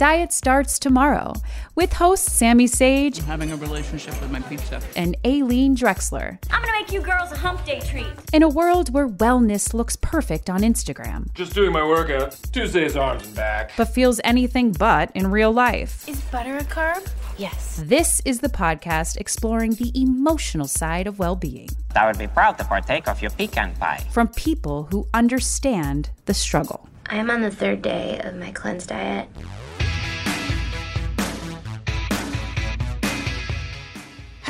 Diet Starts Tomorrow with hosts Sammy Sage I'm having a relationship with my pizza. and Aileen Drexler. I'm gonna make you girls a hump day treat. In a world where wellness looks perfect on Instagram, Just doing my workout. Tuesdays arms and back. but feels anything but in real life. Is butter a carb? Yes. This is the podcast exploring the emotional side of well being I would be proud to partake of your pecan pie. from people who understand the struggle. I am on the third day of my cleanse diet.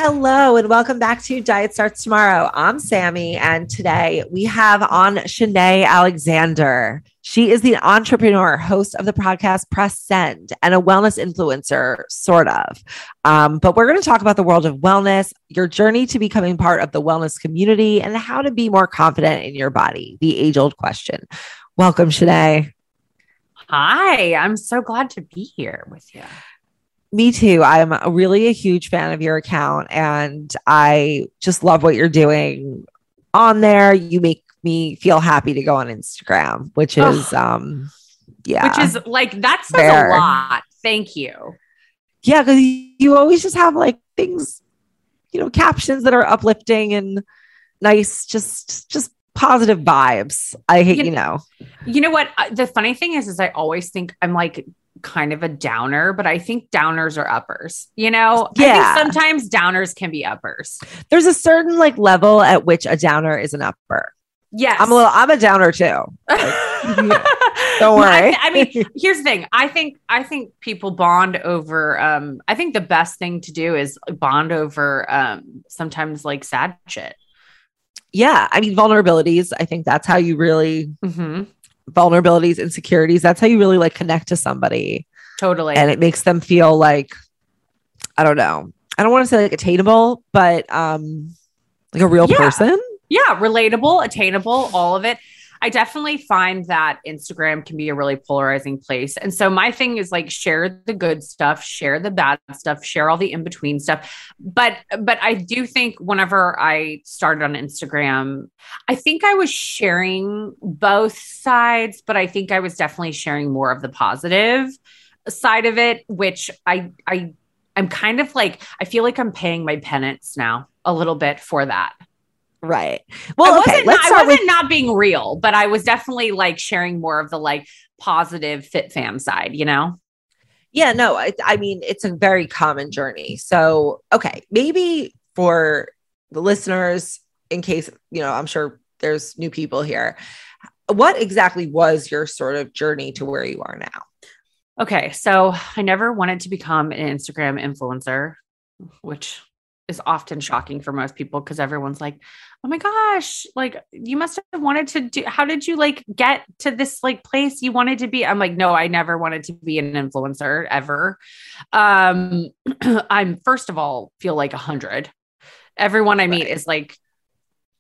Hello and welcome back to Diet Starts Tomorrow. I'm Sammy, and today we have on Shanae Alexander. She is the entrepreneur, host of the podcast Press Send, and a wellness influencer, sort of. Um, but we're going to talk about the world of wellness, your journey to becoming part of the wellness community, and how to be more confident in your body. The age old question. Welcome, Shanae. Hi, I'm so glad to be here with you. Me too. I'm really a huge fan of your account and I just love what you're doing on there. You make me feel happy to go on Instagram, which is um yeah. Which is like that says Fair. a lot. Thank you. yeah, because you always just have like things, you know, captions that are uplifting and nice, just just positive vibes. I hate, You- you know. You know what? The funny thing is, is I always think I'm like kind of a downer, but I think downers are uppers. You know, Yeah. I sometimes downers can be uppers. There's a certain like level at which a downer is an upper. Yes, I'm a little I'm a downer too. Don't Well, I, worry. th- I mean, here's the thing. I think I think people bond over. Um, I think the best thing to do is bond over. Um, sometimes like sad shit. yeah, I mean vulnerabilities. I think that's how you really Mm-hmm. Vulnerabilities, insecurities. That's how you really like connect to somebody. Totally. And it makes them feel like, I don't know. I don't want to say like attainable, but um like a real Yeah. person. yeah, relatable, attainable, all of it. I definitely find that Instagram can be a really polarizing place. And so my thing is like share the good stuff, share the bad stuff, share all the in-between stuff. But but I do think whenever I started on Instagram, I think I was sharing both sides, but I think I was definitely sharing more of the positive side of it, which I I I'm kind of like I feel like I'm paying my penance now a little bit for that. Right. I Well, wasn't, okay. Let's I wasn't with not being real, but I was definitely like sharing more of the like positive fit fam side, you know? yeah, no, I, I mean, it's a very common journey. So, okay, maybe for the listeners, in case, you know, I'm sure there's new people here, what exactly was your sort of journey to where you are now? Okay. So I never wanted to become an Instagram influencer, which is often shocking for most people because everyone's like, oh my gosh, like you must have wanted to do, how did you like get to this like place you wanted to be? I'm like, no, I never wanted to be an influencer ever. Um, I'm first of all, feel like a hundred. Everyone I meet is like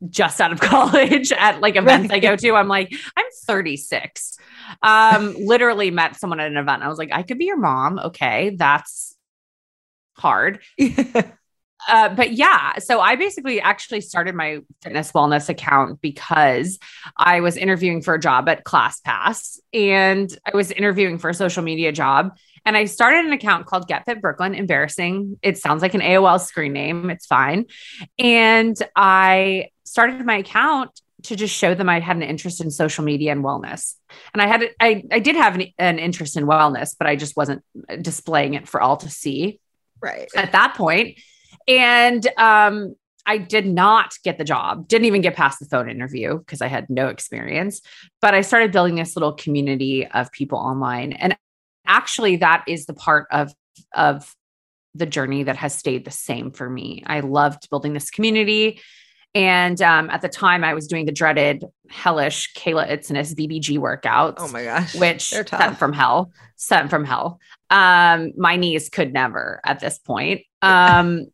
just out of college at like events I go to. I'm like, I'm 36. Um, literally met someone at an event. I was like, I could be your mom. Okay, that's hard. Uh, but yeah, so I basically actually started my fitness wellness account because I was interviewing for a job at ClassPass and I was interviewing for a social media job. And I started an account called Get Fit Brooklyn. Embarrassing. It sounds like an AOL screen name. It's fine. And I started my account to just show them I had an interest in social media and wellness. And I had, I, I did have an, an interest in wellness, but I just wasn't displaying it for all to see right. at that point. And um, I did not get the job, didn't even get past the phone interview because I had no experience. But I started building this little community of people online. And actually, that is the part of, of the journey that has stayed the same for me. I loved building this community. And um, at the time, I was doing the dreaded, hellish Kayla Itsines BBG workouts. Oh my gosh. Which sent from hell, sent from hell. Um, my knees could never at this point. Um,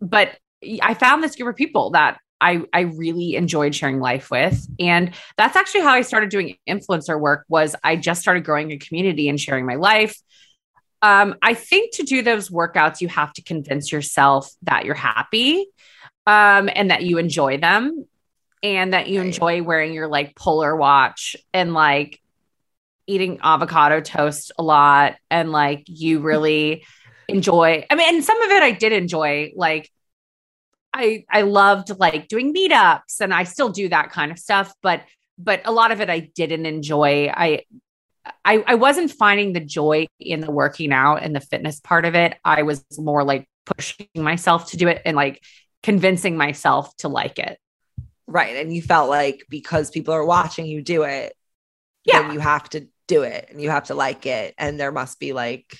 but I found this group of people that I, I really enjoyed sharing life with. And that's actually how I started doing influencer work was I just started growing a community and sharing my life. Um, I think to do those workouts, you have to convince yourself that you're happy um, and that you enjoy them and that you enjoy wearing your like polar watch and like eating avocado toast a lot and like you really enjoy I mean and some of it I did enjoy like I I loved like doing meetups and I still do that kind of stuff but but a lot of it I didn't enjoy I I I wasn't finding the joy in the working out and the fitness part of it I was more like pushing myself to do it and like convincing myself to like it Right. And you felt like because people are watching you do it, Yeah. then you have to do it and you have to like it. And there must be like,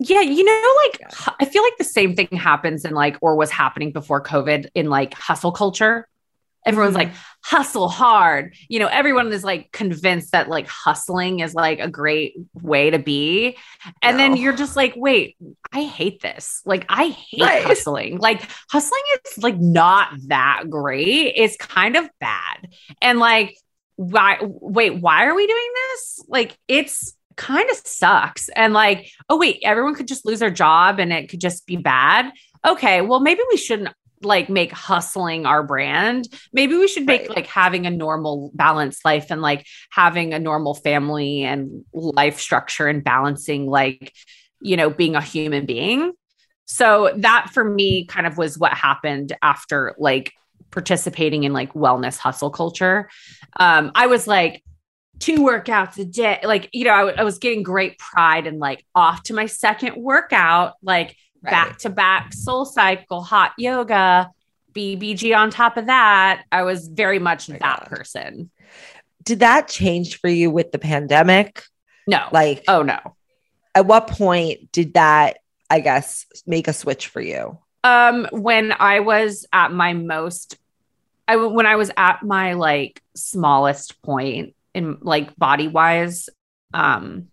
Yeah, you know, like hu- I feel like the same thing happens in like, or was happening before COVID in like hustle culture. Everyone's Mhm. like, hustle hard. You know, everyone is like convinced that like hustling is like a great way to be. And then you're just like, wait, I hate this. Like, I hate Right. hustling. Like, hustling is like not that great. It's kind of bad. And like, why, wait, why are we doing this? Like, it's kind of sucks. And like, oh, wait, everyone could just lose their job and it could just be bad. Okay, well, maybe we shouldn't like make hustling our brand. Maybe we should make Right. like having a normal balanced life and like having a normal family and life structure and balancing like, you know, being a human being. So that for me kind of was what happened after like participating in like wellness hustle culture. Um, I was like, two workouts a day. Like, you know, I, I was getting great pride and like off to my second workout, like Right. back to back SoulCycle, hot yoga, BBG on top of that. I was very much My that God. person. did that change for you with the pandemic? No. Like, oh no. at what point did that, I guess, make a switch for you? Um, when I was at my most, I when I was at my like smallest point in like body wise, um,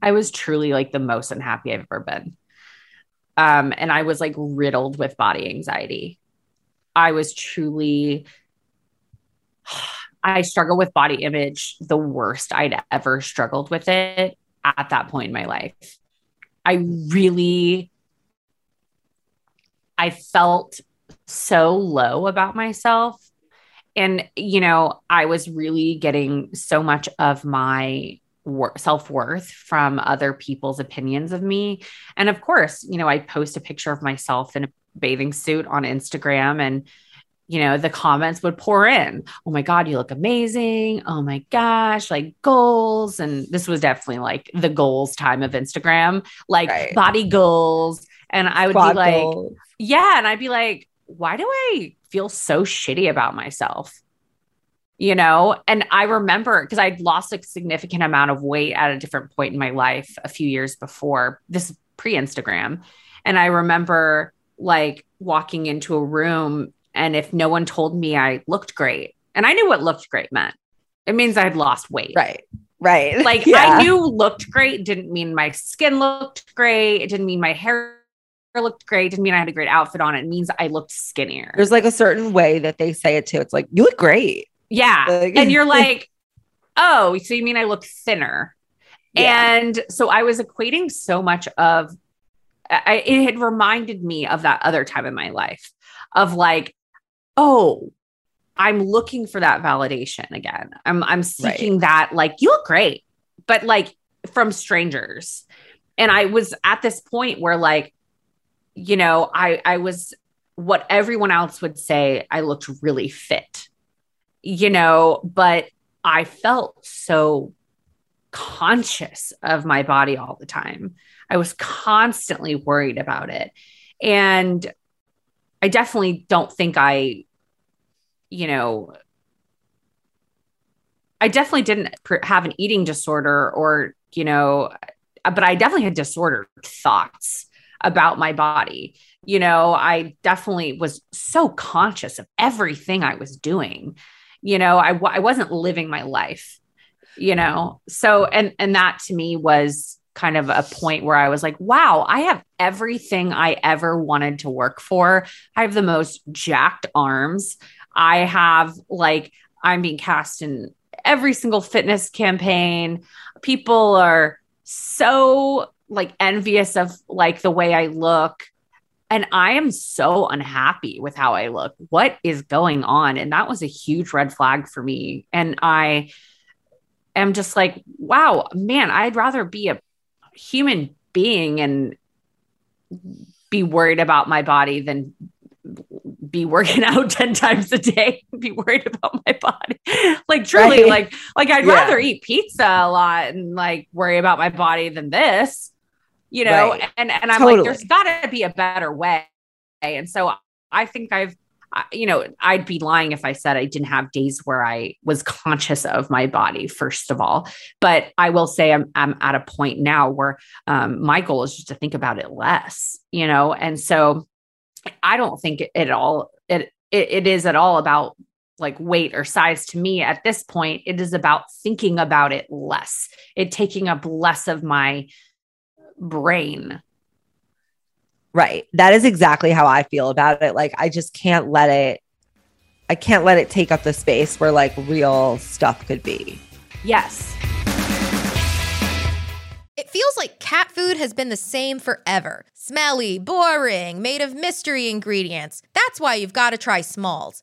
I was truly like the most unhappy I've ever been. Um, and I was like riddled with body anxiety. I was truly, I struggle with body image the worst I'd ever struggled with it at that point in my life. I really I felt so low about myself. And, you know, I was really getting so much of my wor- self worth from other people's opinions of me. And of course, you know, I post a picture of myself in a bathing suit on Instagram and, you know, the comments would pour in. Oh my God, you look amazing. Oh my gosh, like goals. And this was definitely like the goals time of Instagram, like Right. body goals. And I would be like, goals. yeah. And I'd be like, why do I feel so shitty about myself? You know, and I remember because I'd lost a significant amount of weight at a different point in my life a few years before this pre Instagram. And I remember like walking into a room, and if no one told me I looked great, and I knew what looked great meant, it means I'd lost weight. right. Right. Like Yeah. I knew looked great didn't mean my skin looked great. It didn't mean my hair looked great. Didn't mean I had a great outfit on. It means I looked skinnier. There's like a certain way that they say it too. It's like, you look great. yeah. Like- and you're like, oh, so you mean I look thinner? Yeah. And so I was equating so much of I, it had reminded me of that other time in my life of like, oh, I'm looking for that validation again. I'm I'm seeking that like you look great, but like from strangers. And I was at this point where like, you know, I I was what everyone else would say I looked really fit. You know, but I felt so conscious of my body all the time. I was constantly worried about it. And I definitely don't think I, you know, I definitely didn't have an eating disorder or, you know, but I definitely had disordered thoughts about my body. You know, I definitely was so conscious of everything I was doing. You know, I, I wasn't living my life, you know? So, and, and that to me was kind of a point where I was like, wow, I have everything I ever wanted to work for. I have the most jacked arms. I have like, I'm being cast in every single fitness campaign. People are so like envious of like the way I look. And I am so unhappy with how I look. What is going on? And that was a huge red flag for me. And I am just like, wow, man, I'd rather be a human being and be worried about my body than be working out 10 times a day be worried about my body like truly right. like like i'd yeah. rather eat pizza a lot and like worry about my body than this you know right. and and i'm totally. like there's got to be a better way and so i think i've you know, I'd be lying if I said I didn't have days where I was conscious of my body, first of all. But I will say I'm, I'm at a point now where um, my goal is just to think about it less, you know? And so I don't think it, it all, it, it, it is at all about like weight or size to me at this point. It is about thinking about it less, it taking up less of my brain Right. That is exactly how I feel about it. Like I just can't let it I can't let it take up the space where like real stuff could be. Yes. It feels like cat food has been the same forever. Smelly, boring, made of mystery ingredients. That's why you've got to try Smalls.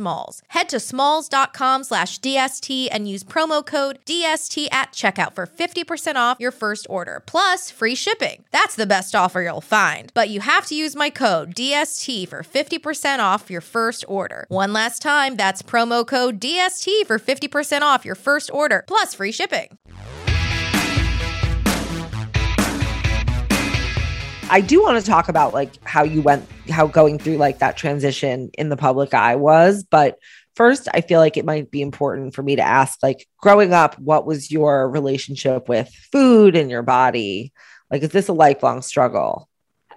Smalls. Head to smalls.com slash DST and use promo code DST at checkout for 50% off your first order, plus free shipping. That's the best offer you'll find. But you have to use my code DST for 50% off your first order. One last time, that's promo code DST for 50% off your first order, plus free shipping. I do want to talk about like how you went, how going through like that transition in the public eye was. But first, I feel like it might be important for me to ask, like, growing up, what was your relationship with food and your body? Like, is this a lifelong struggle?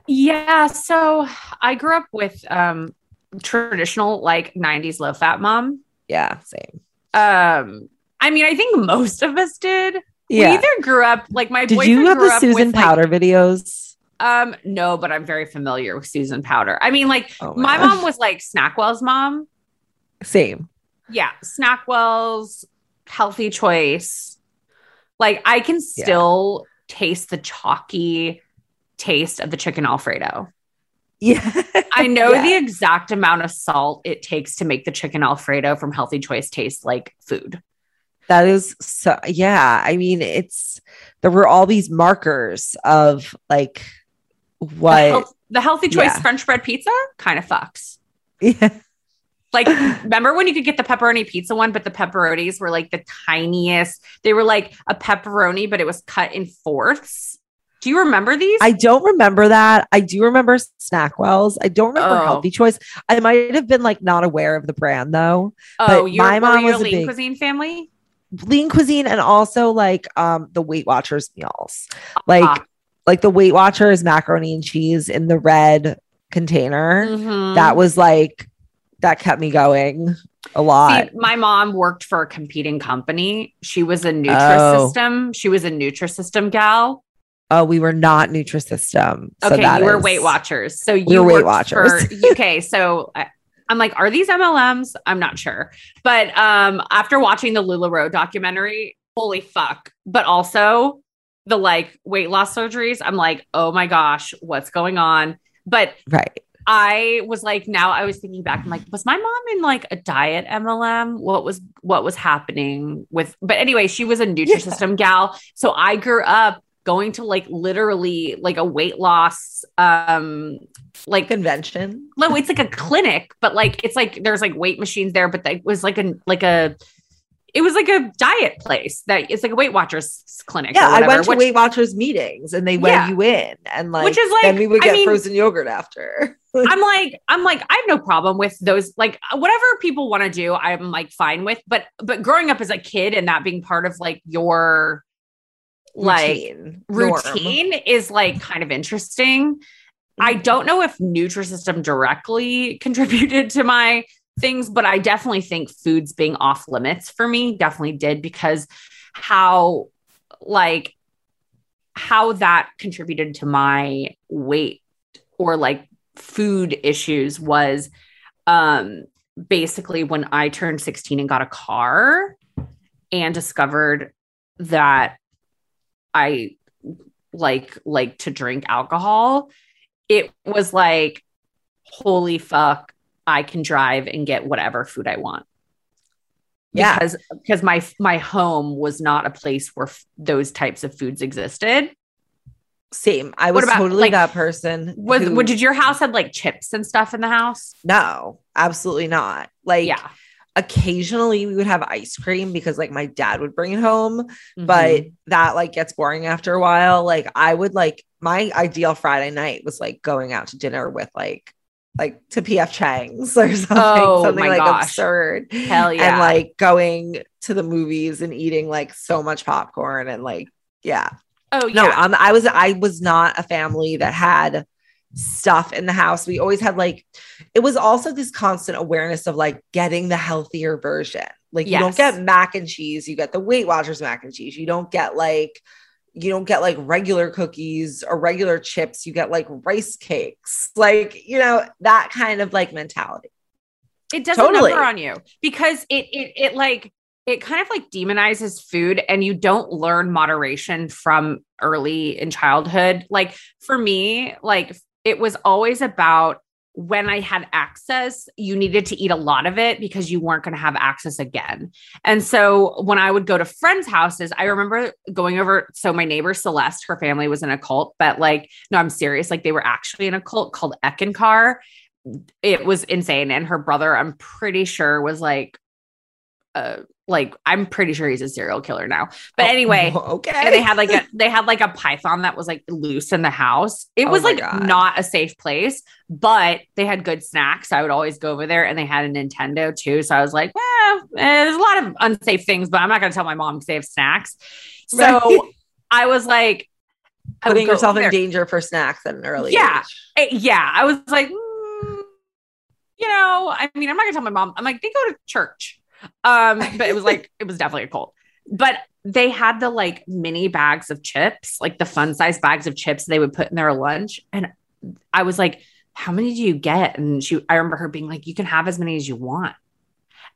Yeah. So I grew up with um traditional like 90s low fat mom. Yeah, same. Um, I mean, I think most of us did. Yeah. We either grew up like my did you have the Susan with, Powter like, videos? Um, no, but I'm very familiar with Susan Powter. I mean, like oh my, my mom was like Snackwell's mom. Same. Yeah, Snackwell's healthy choice. Like I can still yeah. taste the chalky taste of the chicken alfredo. Yeah. I know yeah. the exact amount of salt it takes to make the chicken alfredo from Healthy Choice taste like food. That is so yeah. I mean, it's there were all these markers of like what the, health, the healthy choice yeah. French bread pizza kind of fucks. Yeah. Like, remember when you could get the pepperoni pizza one, but the pepperonis were like the tiniest? They were like a pepperoni, but it was cut in fourths. Do you remember these? I don't remember that. I do remember Snackwells. I don't remember oh. Healthy Choice. I might have been like not aware of the brand though. Oh, you my mom was a lean big, cuisine family. Lean cuisine and also like um the Weight Watchers meals. Like uh, like the Weight Watchers macaroni and cheese in the red container. Mm-hmm. That was like that kept me going a lot. See, my mom worked for a competing company. She was a Nutrisystem. Oh. She was a Nutrisystem gal. Oh, we were not Nutrisystem. So Okay, you were is- Weight Watchers. So you We were Weight Watchers. okay, so I, I'm like, are these MLMs? I'm not sure. But um, after watching the Lula LuLaRoe documentary, holy fuck! But also the like weight loss surgeries, I'm like, oh my gosh, what's going on? But Right. I was like, now I was thinking back, I'm like, was my mom in like a diet MLM? What was what was happening with? But anyway, she was a Nutrisystem gal, so I grew up going to like literally like a weight loss um like Convention. no it's like a clinic but like it's like there's like weight machines there but it was like a like a it was like a diet place that it's like a weight watchers clinic or Yeah, I went to which- Weight Watchers meetings and they weigh Yeah. you in and like, Which is like- then we would I get mean- frozen yogurt after. I'm like, I'm like, I have no problem with those. Like, whatever people want to do, I'm like fine with. But, but growing up as a kid and that being part of like your like Routine, norm. routine is like kind of interesting. I mm-hmm. don't know if Nutrisystem directly contributed to my things, but I definitely think foods being off limits for me definitely did because how like how that contributed to my weight or like food issues was um basically when I turned 16 and got a car and discovered that I like like to drink alcohol it was like holy fuck I can drive and get whatever food I want Yeah. because because my my home was not a place where f- those types of foods existed Same. I was about, totally like, that person. was who- what did your house had like chips and stuff in the house No, absolutely not. Like, yeah occasionally we would have ice cream because like my dad would bring it home, but Mhm. that like gets boring after a while. Like, I would like my ideal Friday night was like going out to dinner with like, like to PF Chang's or something, Oh, something my like gosh. absurd. hell yeah And like going to the movies and eating like so much popcorn and like, yeah. oh No, um, I was I was not a family that had stuff in the house. We always had like it was also this constant awareness of like getting the healthier version. Like you don't get mac and cheese, you get the Weight Watchers mac and cheese. You don't get like you don't get like regular cookies or regular chips. You get like rice cakes. Like, you know, that kind of like mentality. it doesn't Totally. number on you because it it it like it kind of like demonizes food and you don't learn moderation from early in childhood like for me like it was always about when I had access, you needed to eat a lot of it because you weren't going to have access again. And so when I would go to friends' houses, I remember going over. So my neighbor Celeste, her family was in a cult, but like, no, I'm serious. Like they were actually in a cult called Eckankar. It was insane. And her brother, I'm pretty sure, was like, uh, like I'm pretty sure he's a serial killer now. But anyway, okay. they had like a they had like a python that was like loose in the house. It Oh was like God. not a safe place, but they had good snacks. I would always go over there, and they had a Nintendo too. So I was like, well, eh, there's a lot of unsafe things, but I'm not gonna tell my mom because they have snacks. So Right. I was like, putting yourself in danger for snacks at an early Yeah. age. Eh, yeah, I was like, mm, you know, I mean, I'm not gonna tell my mom. I'm like, they go to church. Um, but it was like, it was definitely a cult. But they had the like mini bags of chips, like the fun size bags of chips they would put in their lunch. And I was like, how many do you get? And she, I remember her being like, you can have as many as you want.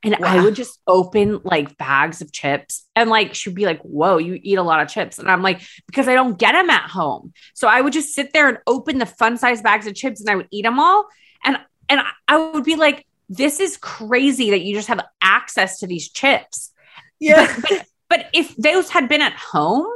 And I would just open like bags of chips and like she'd be like, Whoa, you eat a lot of chips. And I'm like, Because I don't get them at home. So I would just sit there and open the fun size bags of chips and I would eat them all. And and I- I would be like, This is crazy that you just have access to these chips. Yeah. But, but, but if those had been at home,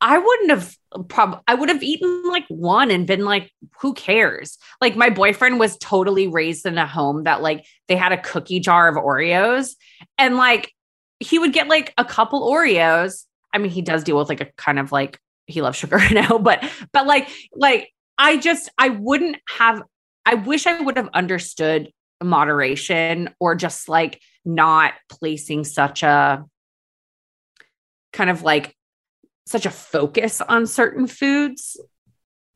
I wouldn't have probably I would have eaten like one and been like, who cares? Like my boyfriend was totally raised in a home that like they had a cookie jar of Oreos and like he would get like a couple Oreos. I mean, he does deal with like a kind of like he loves sugar now, but but like like I just I wouldn't have I wish I would have understood moderation or just like not placing such a kind of like such a focus on certain foods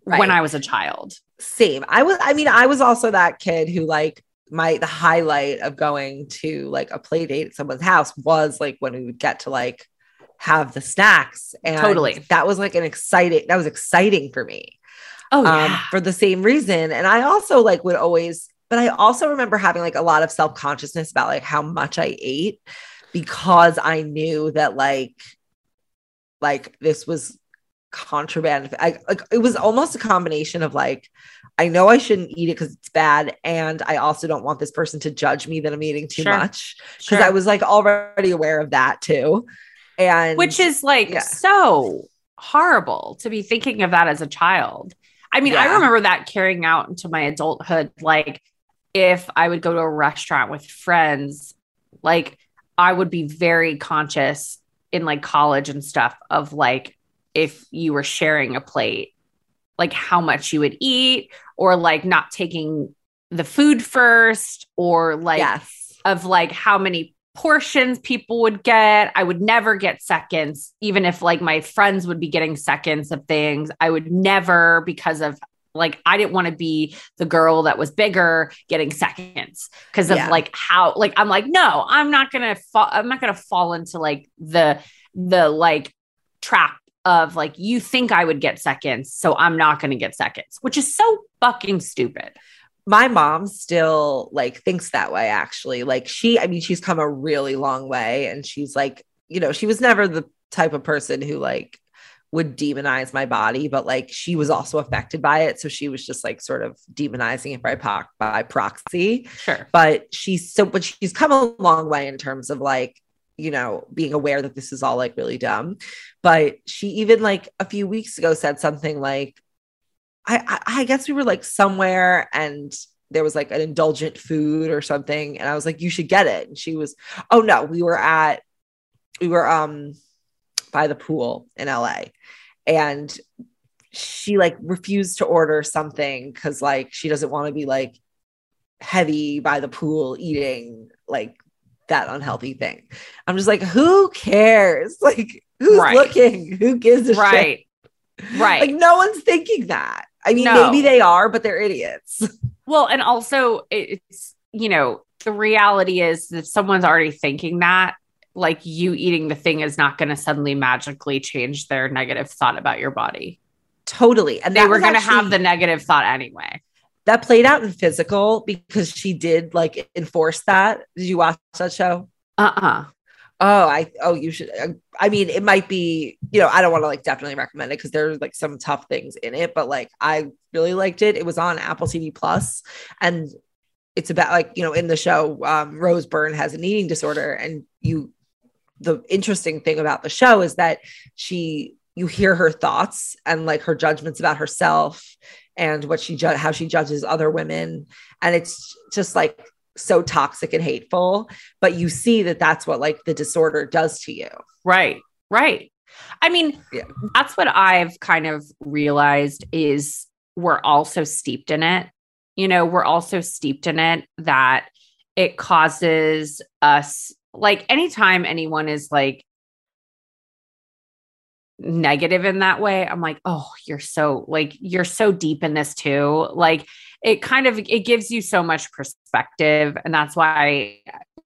when I was a child. Same. I was, I mean, I was also that kid who like my the highlight of going to like a play date at someone's house was like when we would get to like have the snacks. And Totally. that was like an exciting, that was exciting for me. Oh um, for the same reason. And I also like would always, but I also remember having like a lot of self consciousness about like how much I ate because I knew that like, like this was contraband. I like it was almost a combination of like, I know I shouldn't eat it because it's bad, and I also don't want this person to judge me that I'm eating too Sure. much because Sure. I was like already aware of that too. And which is like yeah. so horrible to be thinking of that as a child. I mean, I remember that carrying out into my adulthood. Like, if I would go to a restaurant with friends, like, I would be very conscious in like college and stuff of like, if you were sharing a plate, like how much you would eat, or like not taking the food first, or like, yes, of like how many portions people would get. I would never get seconds, even if like my friends would be getting seconds of things. I would never because of like I didn't want to be the girl that was bigger getting seconds because of Yeah. like how like I'm like no, I'm not going to fall I'm not to fall into like the the like trap of like you think I would get seconds, so I'm not going to get seconds, which is so fucking stupid. my mom still like thinks that way actually like she i mean she's come a really long way and she's like you know she was never the type of person who like would demonize my body but like she was also affected by it. So she was just like sort of demonizing it by, po- by proxy. Sure. but she's so but she's come a long way in terms of like you know being aware that this is all like really dumb. But she even like a few weeks ago said something like I, I I guess we were like somewhere and there was like an indulgent food or something. And I was like you should get it. And she was oh no we were at we were um by the pool in LA and she like refused to order something cuz like she doesn't want to be like heavy by the pool eating like that unhealthy thing. I'm just like who cares? Like who's Right. looking? Who gives a shit? Right. Right. Like no one's thinking that. I mean, No. maybe they are, but they're idiots. Well, and also it's, you know, the reality is that someone's already thinking that, like you eating the thing is not going to suddenly magically change their negative thought about your body. totally. And They were going to actually- have the negative thought anyway. that played out in physical because she did like enforce that. Did you watch that show? Uh uh Oh, I oh you should. uh, I mean, it might be you know I don't want to like definitely recommend it because there's like some tough things in it, but like I really liked it. It was on Apple TV Plus, and it's about like you know in the show um, Rose Byrne has an eating disorder, and you the interesting thing about the show is that she you hear her thoughts and like her judgments about herself and what she ju- how she judges other women, and it's just like so toxic and hateful but you see that that's what like the disorder does to you Right. Right. I mean, Yeah. that's what I've kind of realized is we're also steeped in it. You know, we're also steeped in it that it causes us like anytime anyone is like negative in that way, I'm like, oh, you're so like you're so deep in this too. Like it kind of it gives you so much perspective. And that's why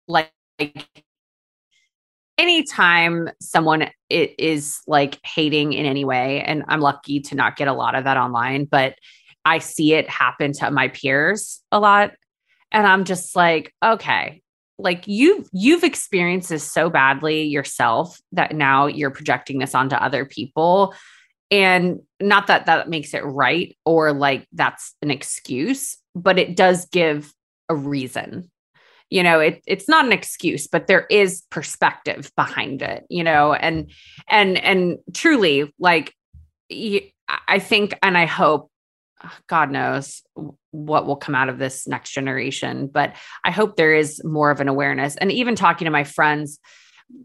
like anytime someone it is like hating in any way, and I'm lucky to not get a lot of that online, but I see it happen to my peers a lot. And I'm just like, okay, like you've you've experienced this so badly yourself that now you're projecting this onto other people. And not that that makes it right or like that's an excuse, but it does give a reason you know it, it's not an excuse but there is perspective behind it you know and and and truly like i think and i hope god knows what will come out of this next generation but i hope there is more of an awareness. And even talking to my friends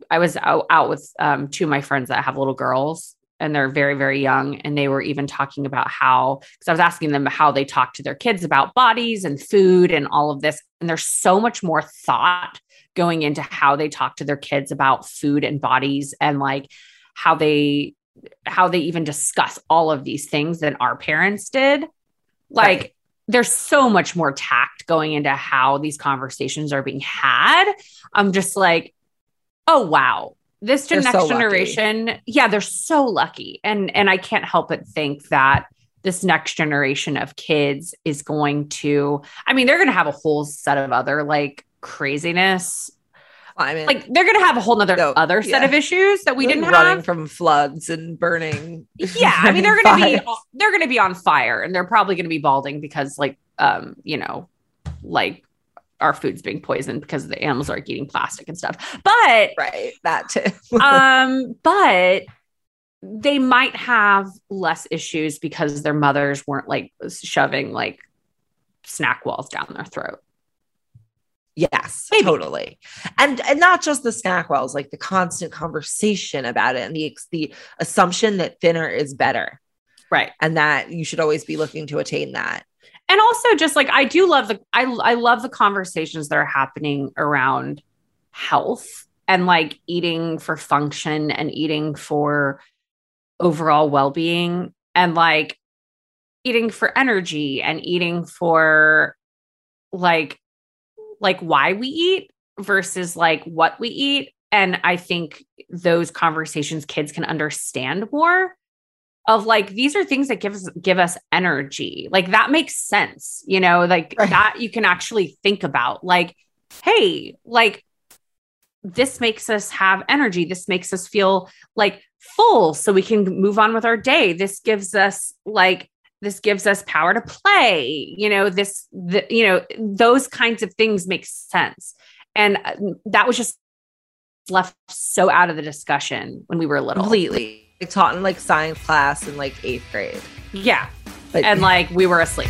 i was out, out with um, two of my friends that have little girls and they're very very young and they were even talking about how because i was asking them how they talk to their kids about bodies and food and all of this and there's so much more thought going into how they talk to their kids about food and bodies and like how they how they even discuss all of these things than our parents did like Right. there's so much more tact going into how these conversations are being had i'm just like oh wow this They're next so lucky. generation, yeah, they're so lucky. And and I can't help but think that this next generation of kids is going to, I mean, they're gonna have a whole set of other like craziness. Like they're gonna have a whole nother No, other set yeah. of issues that we like didn't running have. from floods and burning. yeah, I mean they're gonna be they're gonna be on fire and they're probably gonna be balding because like um, you know, like our food's being poisoned because the animals are eating plastic and stuff. But right. That too. um, but they might have less issues because their mothers weren't like shoving like Snackwells down their throat. Yes, Maybe. totally. And and not just the Snackwells, like the constant conversation about it and the the assumption that thinner is better Right. and that you should always be looking to attain that. And also just like I do love the I I love the conversations that are happening around health and like eating for function and eating for overall well-being and like eating for energy and eating for like like why we eat versus like what we eat. And i think those conversations kids can understand more of like these are things that give us give us energy. Like that makes sense you know like Right. that you can actually think about like hey like this makes us have energy. This makes us feel like full so we can move on with our day. This gives us like this gives us power to play you know this the, you know those kinds of things make sense and uh, that was just left so out of the discussion when we were little Completely. Like taught in like science class in like eighth grade. yeah But and like we were asleep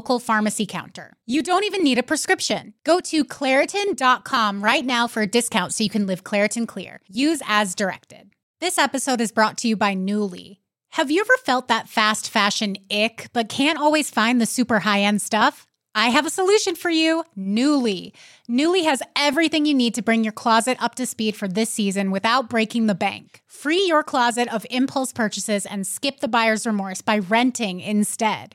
pharmacy counter. You don't even need a prescription. Go to Claritin.com right now for a discount so you can live Claritin Clear. Use as directed. This episode is brought to you by Nuuly. Have you ever felt that fast fashion ick, but can't always find the super high end stuff? I have a solution for you Nuuly. Nuuly has everything you need to bring your closet up to speed for this season without breaking the bank. Free your closet of impulse purchases and skip the buyer's remorse by renting instead.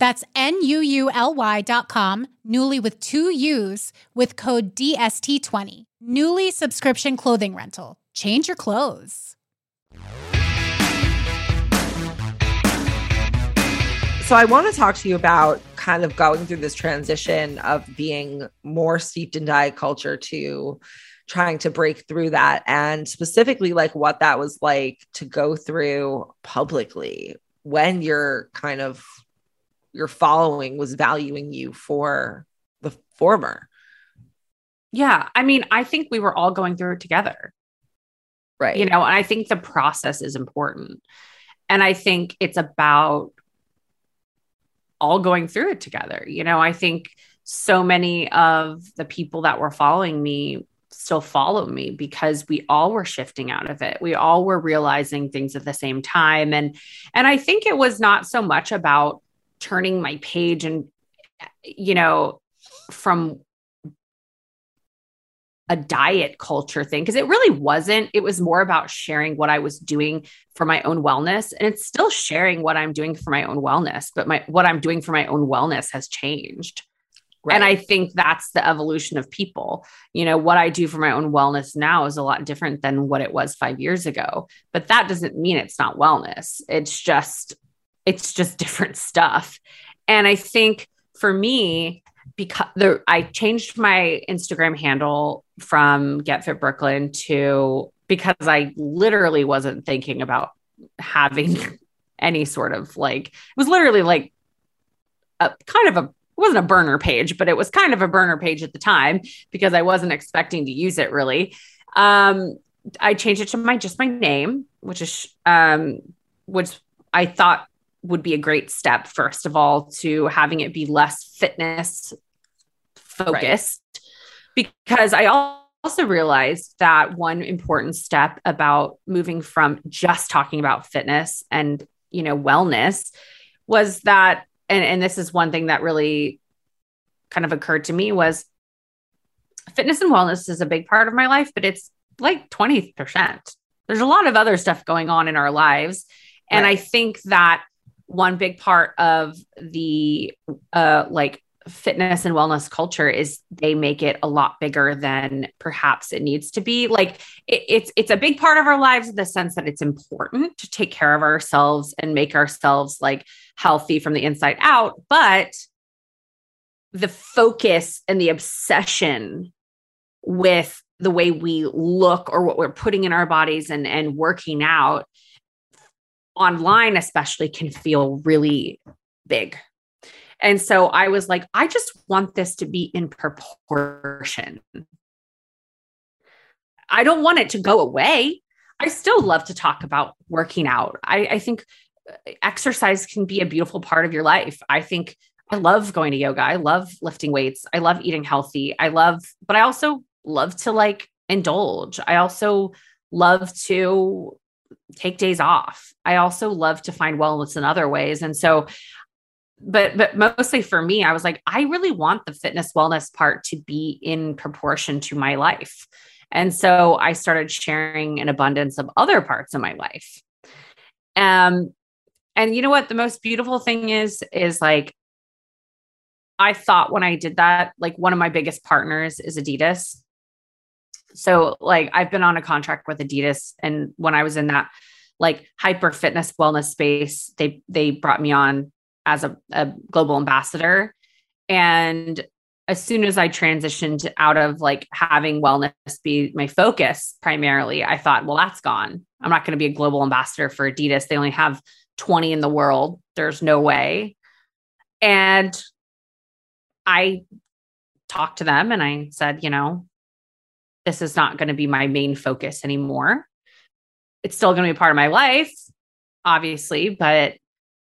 That's N U U L Y dot com, Nuuly with two U's, with code DST20. Nuuly subscription clothing rental. Change your clothes. So I want to talk to you about kind of going through this transition of being more steeped in diet culture to trying to break through that and specifically like what that was like to go through publicly when you're kind of your following was valuing you for the former. Yeah i mean i think we were all going through it together. Right. You know and i think the process is important. And i think it's about all going through it together. You know i think so many of the people that were following me still follow me because we all were shifting out of it. We all were realizing things at the same time. And and I think it was not so much about turning my page and you know from a diet culture thing because it really wasn't it was more about sharing what i was doing for my own wellness and it's still sharing what i'm doing for my own wellness but my what i'm doing for my own wellness has changed Right. And I think that's the evolution of people. You know, what I do for my own wellness now is a lot different than what it was 5 years ago. But that doesn't mean it's not wellness. It's just it's just different stuff. And I think for me because the I changed my Instagram handle from Get Fit Brooklyn to because I literally wasn't thinking about having any sort of like it was literally like a kind of a wasn't a burner page, but it was kind of a burner page at the time because I wasn't expecting to use it really. Um, I changed it to my just my name, which is um, which I thought would be a great step. First of all, to having it be less fitness focused, right. because I also realized that one important step about moving from just talking about fitness and you know wellness was that and and this is one thing that really kind of occurred to me was fitness and wellness is a big part of my life, but it's like 20%. There's a lot of other stuff going on in our lives. And right. I think that one big part of the uh like fitness and wellness culture is they make it a lot bigger than perhaps it needs to be. Like it, it's it's a big part of our lives in the sense that it's important to take care of ourselves and make ourselves like healthy from the inside out but the focus and the obsession with the way we look or what we're putting in our bodies and and working out online especially can feel really big and so I was like, I just want this to be in proportion. I don't want it to go away. I still love to talk about working out. I, I think uh, exercise can be a beautiful part of your life. I think I love going to yoga. I love lifting weights. I love eating healthy. I love, but I also love to like indulge. I also love to take days off. I also love to find wellness in other ways. And so but but mostly for me i was like i really want the fitness wellness part to be in proportion to my life and so i started sharing an abundance of other parts of my life um and you know what the most beautiful thing is is like i thought when i did that like one of my biggest partners is adidas so like i've been on a contract with adidas and when i was in that like hyper fitness wellness space they they brought me on as a, a global ambassador. And as soon as I transitioned out of like having wellness be my focus primarily, I thought, well, that's gone. I'm not going to be a global ambassador for Adidas. They only have 20 in the world. There's no way. And I talked to them and I said, you know, this is not going to be my main focus anymore. It's still going to be part of my life, obviously, but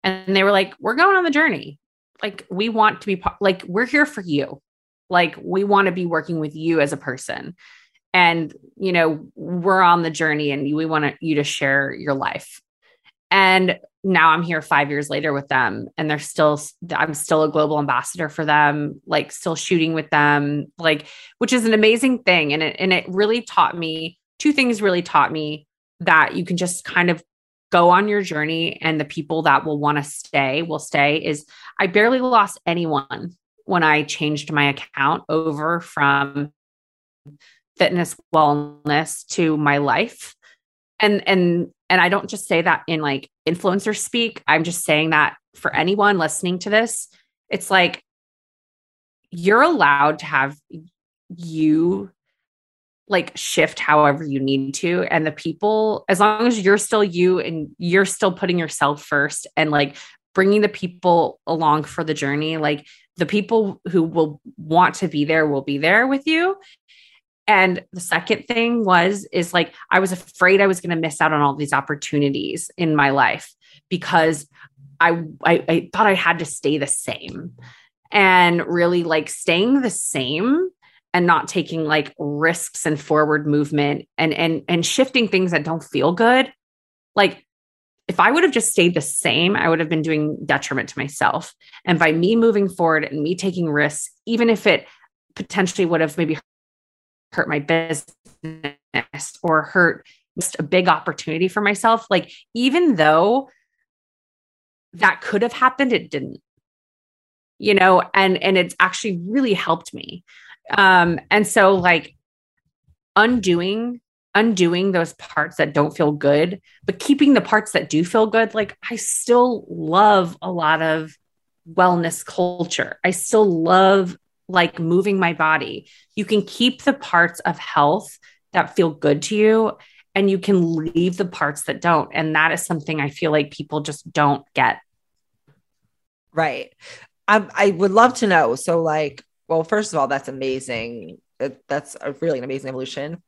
and they were like, we're going on the journey. Like, we want to be, like, we're here for you. Like, we want to be working with you as a person. And, you know, we're on the journey and we want you to share your life. And now I'm here five years later with them, and they're still, I'm still a global ambassador for them, like, still shooting with them, like, which is an amazing thing. And it, and it really taught me two things really taught me that you can just kind of go on your journey and the people that will want to stay will stay is I barely lost anyone when I changed my account over from fitness wellness to my life. And and and I don't just say that in like influencer speak. I'm just saying that for anyone listening to this, it's like you're allowed to have you like shift however you need to and the people as long as you're still you and you're still putting yourself first and like bringing the people along for the journey like the people who will want to be there will be there with you and the second thing was is like i was afraid i was going to miss out on all these opportunities in my life because I, I i thought i had to stay the same. And really like staying the same and not taking like risks and forward movement and and and shifting things that don't feel good like if i would have just stayed the same i would have been doing detriment to myself. And by me moving forward and me taking risks even if it potentially would have maybe hurt my business or hurt just a big opportunity for myself like even though that could have happened it didn't you know and and it's actually really helped me um, and so like undoing undoing those parts that don't feel good, but keeping the parts that do feel good. Like I still love a lot of wellness culture. I still love like moving my body. You can keep the parts of health that feel good to you and you can leave the parts that don't. And that is something I feel like people just don't get. Right. I, I would love to know. So, like, well, first of all, that's amazing. That's a really an amazing evolution.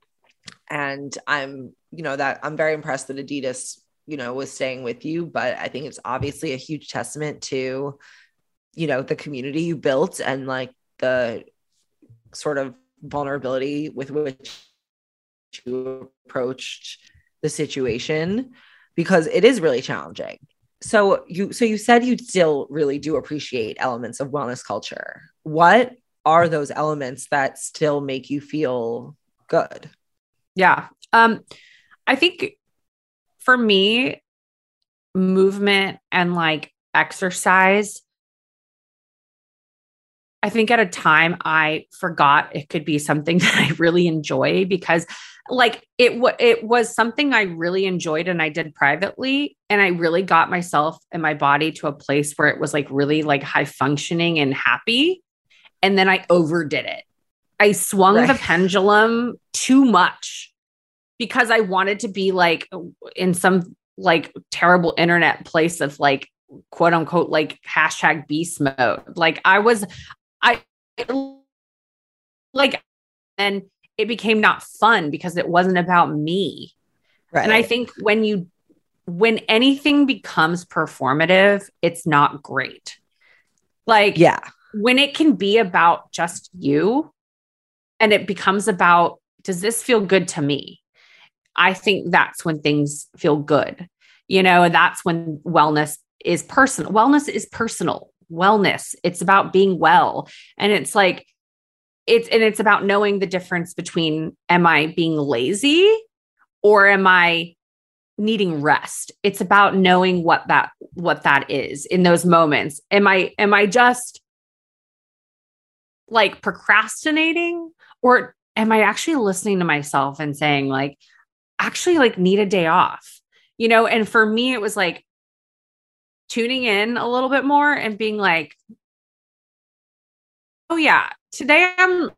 And I'm, you know, that I'm very impressed that Adidas, you know, was staying with you. But I think it's obviously a huge testament to, you know, the community you built and like the sort of vulnerability with which you approached the situation because it is really challenging so you so you said you still really do appreciate elements of wellness culture what are those elements that still make you feel good? Yeah. Um, I think for me, movement and like exercise, I think at a time I forgot it could be something that I really enjoy because like it w- it was something I really enjoyed and I did privately and I really got myself and my body to a place where it was like really like high functioning and happy and then I overdid it. I swung right. the pendulum too much because I wanted to be like in some like terrible internet place of like quote unquote like hashtag beast mode. Like I was, I like, and it became not fun because it wasn't about me. Right. And I think when you, when anything becomes performative, it's not great. Like, yeah when it can be about just you and it becomes about, does this feel good to me? I think that's when things feel good. You know, that's when wellness is personal. Wellness is personal. Wellness, it's about being well. And it's like, it's and it's about knowing the difference between am I being lazy or am I needing rest? It's about knowing what that what that is in those moments. Am I am I just like procrastinating or am I actually listening to myself and saying like actually like need a day off? You know, and for me it was like tuning in a little bit more and being like oh yeah, today I'm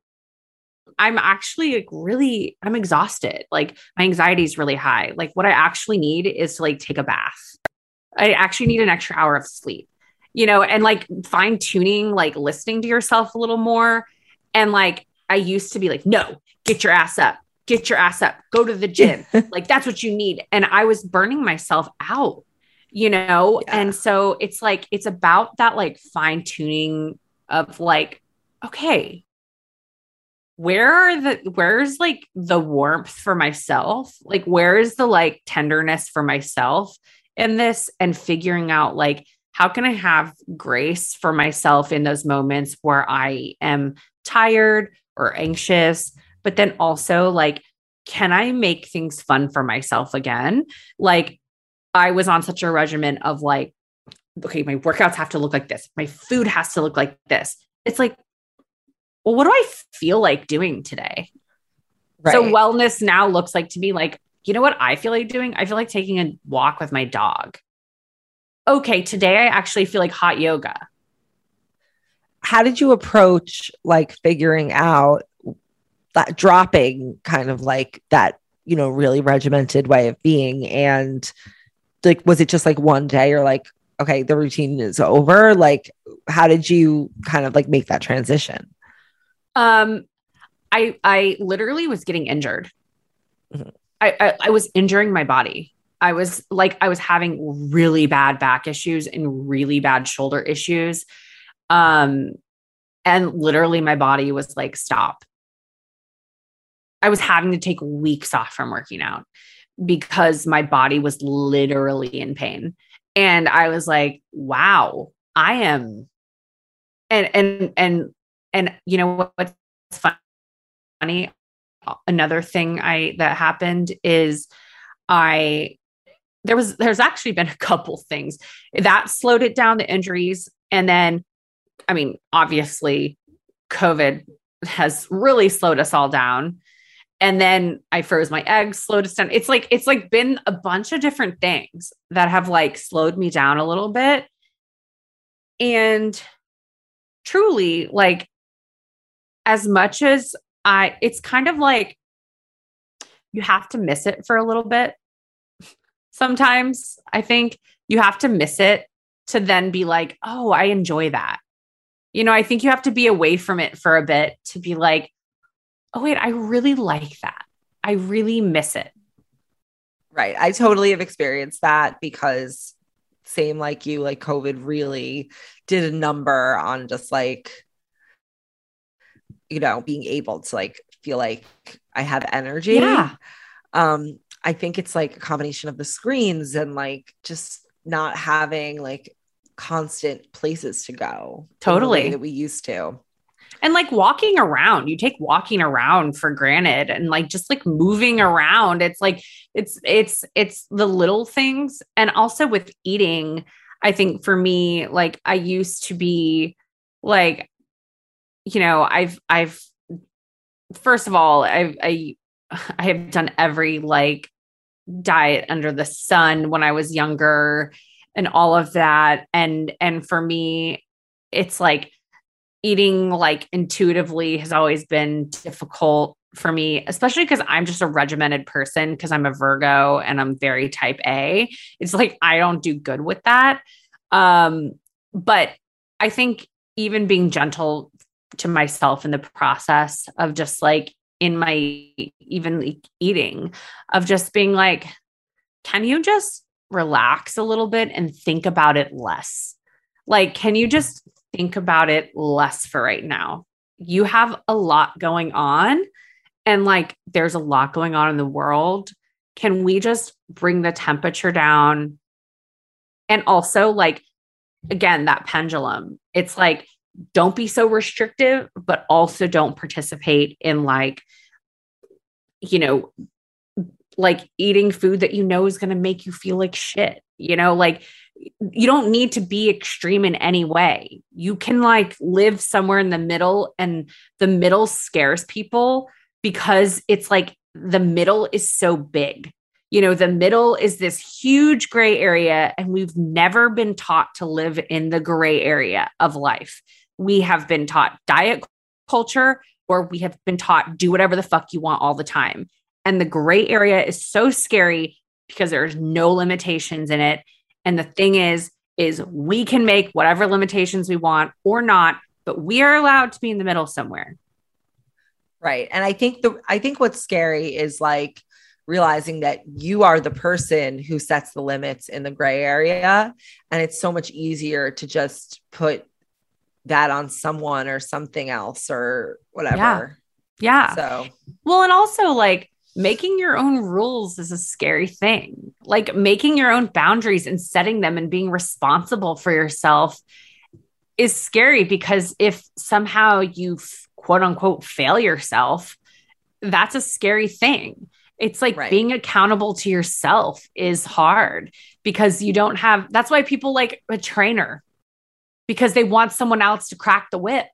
I'm actually like really I'm exhausted. Like my anxiety is really high. Like what I actually need is to like take a bath. I actually need an extra hour of sleep you know, and like fine tuning, like listening to yourself a little more. And like, I used to be like, no, get your ass up, get your ass up, go to the gym. like, that's what you need. And I was burning myself out, you know? Yeah. And so it's like, it's about that like fine tuning of like, okay, where are the where's like the warmth for myself like where is the like tenderness for myself in this and figuring out like how can I have grace for myself in those moments where I am tired or anxious? But then also, like, can I make things fun for myself again? Like, I was on such a regimen of like, okay, my workouts have to look like this, my food has to look like this. It's like, well, what do I feel like doing today? Right. So, wellness now looks like to me like, you know what I feel like doing? I feel like taking a walk with my dog okay, today I actually feel like hot yoga. how did you approach like figuring out that dropping kind of like that, you know, really regimented way of being? And like, was it just like one day or like, okay, the routine is over? Like, how did you kind of like make that transition? Um, I I literally was getting injured. Mm-hmm. I, I I was injuring my body. I was like I was having really bad back issues and really bad shoulder issues. Um, and literally my body was like, stop. I was having to take weeks off from working out because my body was literally in pain. And I was like, wow, I am and and and and you know what's funny? Another thing I that happened is I there was there's actually been a couple things that slowed it down the injuries and then I mean obviously COVID has really slowed us all down and then I froze my eggs, slowed us down. It's like it's like been a bunch of different things that have like slowed me down a little bit. And truly, like as much as I it's kind of like you have to miss it for a little bit. Sometimes I think you have to miss it to then be like, "Oh, I enjoy that." You know, I think you have to be away from it for a bit to be like, oh, wait, I really like that. I really miss it. Right. I totally have experienced that because same like you, like COVID really did a number on just like, you know, being able to like feel like I have energy. Yeah. Um, I think it's like a combination of the screens and like just not having like constant places to go. Totally. that we used to and like walking around you take walking around for granted and like just like moving around it's like it's it's it's the little things. And also with eating i think for me like i used to be like you know i've i've first of all i i i have done every like diet under the sun when i was younger and all of that. And and for me it's like eating like intuitively has always been difficult for me, especially because I'm just a regimented person because I'm a Virgo and I'm very type A. It's like I don't do good with that. Um, but I think even being gentle to myself in the process of just like in my even eating, of just being like, can you just relax a little bit and think about it less? Like, can you just think about it less for right now. You have a lot going on, and like there's a lot going on in the world. Can we just bring the temperature down? And also, like, again, that pendulum, it's like, don't be so restrictive, but also don't participate in like, you know, like eating food that you know is going to make you feel like shit. You know, like you don't need to be extreme in any way. You can like live somewhere in the middle, and the middle scares people because it's like the middle is so big. You know, the middle is this huge gray area, and we've never been taught to live in the gray area of life. We have been taught diet culture, or we have been taught do whatever the fuck you want all the time. And the gray area is so scary because there's no limitations in it and the thing is, is we can make whatever limitations we want or not, but we are allowed to be in the middle somewhere. Right. And I think the I think what's scary is like realizing that you are the person who sets the limits in the gray area and it's so much easier to just put that on someone or something else or whatever. Yeah. yeah. So, well, and also like making your own rules is a scary thing. Like making your own boundaries and setting them and being responsible for yourself is scary because if somehow you quote unquote fail yourself, that's a scary thing. It's like right. being accountable to yourself is hard because you don't have that's why people like a trainer because they want someone else to crack the whip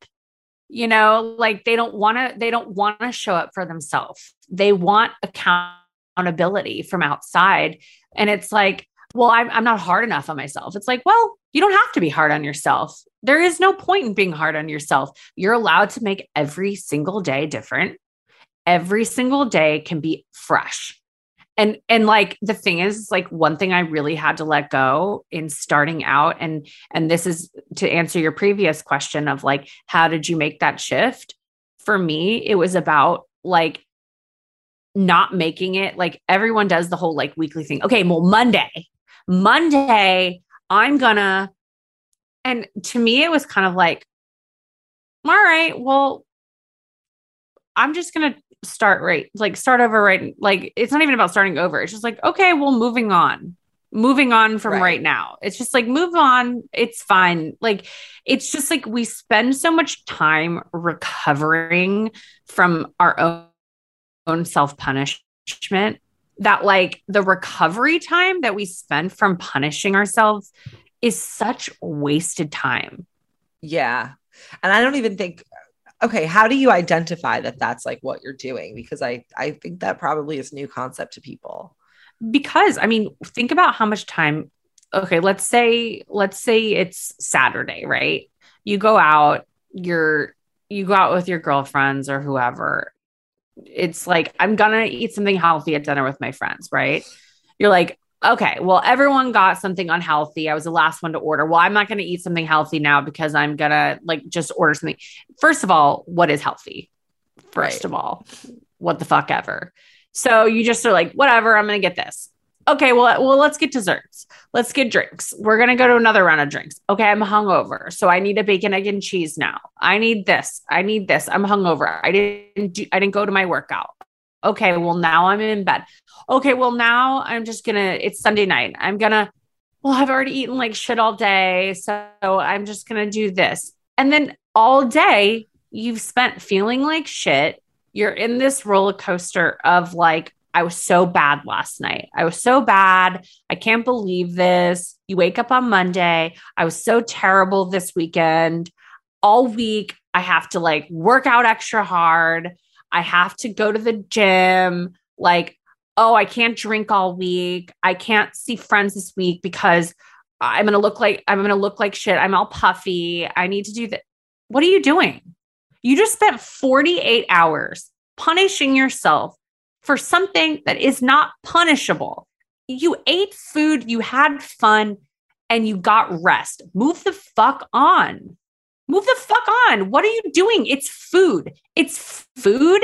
you know like they don't want to they don't want to show up for themselves they want accountability from outside and it's like well I'm, I'm not hard enough on myself it's like well You don't have to be hard on yourself. There is no point in being hard on yourself. You're allowed to make every single day different. Every single day can be fresh. And and like the thing is like one thing I really had to let go in starting out and and this is to answer your previous question of like how did you make that shift? For me, it was about like not making it like everyone does the whole like weekly thing. Okay, well Monday, Monday I'm gonna, and to me, it was kind of like, all right, well, I'm just gonna start right, like start over right. Like it's not even about starting over. It's just like, okay, well, moving on, moving on from right. right now. It's just like, move on. It's fine. Like, it's just like we spend so much time recovering from our own, own self punishment that like the recovery time that we spend from punishing ourselves is such wasted time. Yeah. And I don't even think okay, how do you identify that that's like what you're doing because I I think that probably is new concept to people. Because I mean, think about how much time okay, let's say let's say it's Saturday, right? You go out, you're you go out with your girlfriends or whoever it's like I'm gonna eat something healthy at dinner with my friends, right? You're like, okay, well, everyone got something unhealthy. I was the last one to order. Well, I'm not gonna eat something healthy now because I'm gonna like just order something. First of all, what is healthy? First right. of all, what the fuck ever. So you just are like, whatever, I'm gonna get this okay, well, well, let's get desserts. Let's get drinks. We're gonna go to another round of drinks. Okay, I'm hungover, so I need a bacon, egg, and cheese now. I need this. I need this. I'm hungover. I didn't do. I didn't go to my workout. Okay, well now I'm in bed. Okay, well now I'm just gonna. It's Sunday night. I'm gonna. Well, I've already eaten like shit all day, so I'm just gonna do this. And then all day you've spent feeling like shit. You're in this roller coaster of like, I was so bad last night. I was so bad. I can't believe this. You wake up on Monday. I was so terrible this weekend. All week, I have to like work out extra hard. I have to go to the gym. Like, oh, I can't drink all week. I can't see friends this week because I'm going to look like I'm going to look like shit. I'm all puffy. I need to do that. What are you doing? You just spent 48 hours punishing yourself for something that is not punishable. You ate food, you had fun, and you got rest. Move the fuck on. Move the fuck on. What are you doing? It's food. It's food.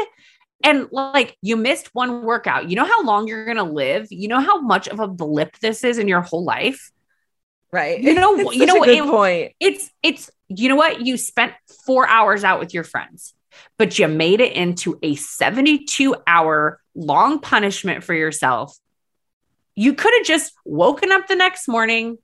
And like you missed one workout. You know how long you're going to live? You know how much of a blip this is in your whole life? Right. You know, you know, it, point. It's, it's, you know what? You spent four hours out with your friends but you made it into a 72 hour long punishment for yourself. You could have just woken up the next morning,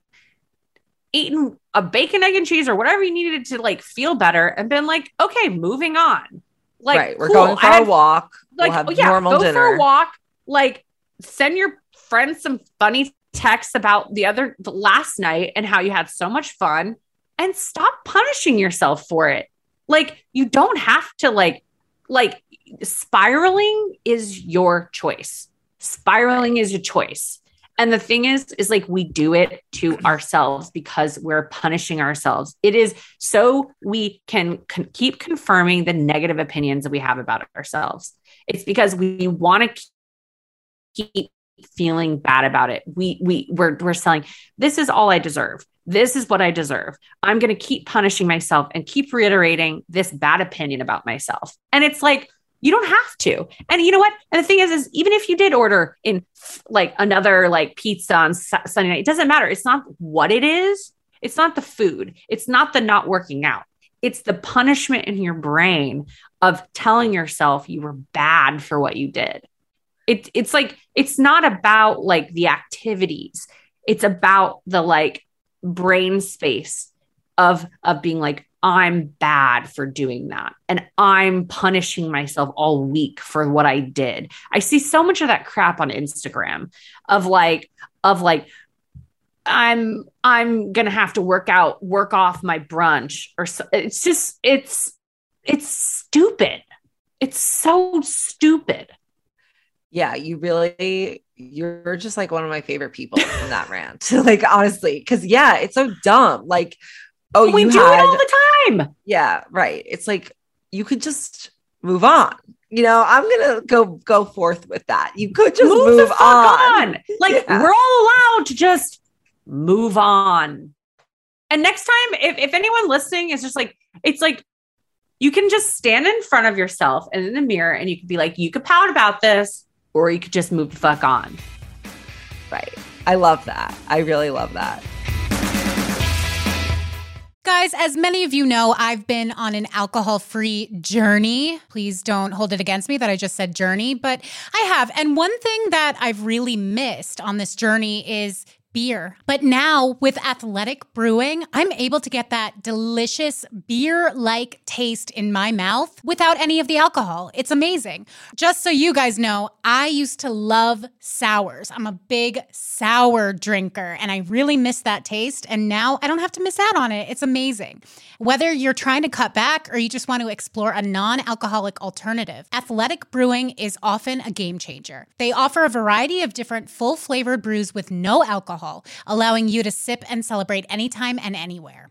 eaten a bacon, egg, and cheese or whatever you needed to like feel better and been like, okay, moving on. Like, right. We're cool. going for had, a walk. Like, we'll have oh, yeah, normal go dinner. for a walk. Like, send your friends some funny texts about the other the last night and how you had so much fun and stop punishing yourself for it. Like you don't have to like like spiraling is your choice. Spiraling is a choice. And the thing is, is like we do it to ourselves because we're punishing ourselves. It is so we can con- keep confirming the negative opinions that we have about ourselves. It's because we want to keep feeling bad about it. We we we're we're selling this is all I deserve. This is what I deserve. I'm going to keep punishing myself and keep reiterating this bad opinion about myself. And it's like, you don't have to. And you know what? And the thing is, is even if you did order in like another like pizza on Sunday night, it doesn't matter. It's not what it is. It's not the food. It's not the not working out. It's the punishment in your brain of telling yourself you were bad for what you did. It, it's like, it's not about like the activities. It's about the like brain space of of being like I'm bad for doing that and I'm punishing myself all week for what I did. I see so much of that crap on Instagram of like of like I'm I'm to have to work out work off my brunch or so, it's just it's it's stupid. It's so stupid. Yeah, you really you're just like one of my favorite people in that rant. like honestly, because yeah, it's so dumb. Like, oh, we you do had, it all the time. Yeah, right. It's like you could just move on. You know, I'm gonna go go forth with that. You could just move, Move, the fuck on. on. Like Yeah. we're all allowed to just move on. And next time, if, if anyone listening is just like, it's like you can just stand in front of yourself and in the mirror and you could be like, you could pout about this, or you could just move the fuck on. Right. I love that. I really love that. Guys, as many of you know, I've been on an alcohol free journey. Please don't hold it against me that I just said journey, but I have. And one thing that I've really missed on this journey is beer. But now with Athletic Brewing, I'm able to get that delicious beer like taste in my mouth without any of the alcohol. It's amazing. Just so you guys know, I used to love sours. I'm a big sour drinker and I really miss that taste. And now I don't have to miss out on it. It's amazing. Whether you're trying to cut back or you just want to explore a non alcoholic alternative, Athletic Brewing is often a game changer. They offer a variety of different full flavored brews with no alcohol, allowing you to sip and celebrate anytime and anywhere.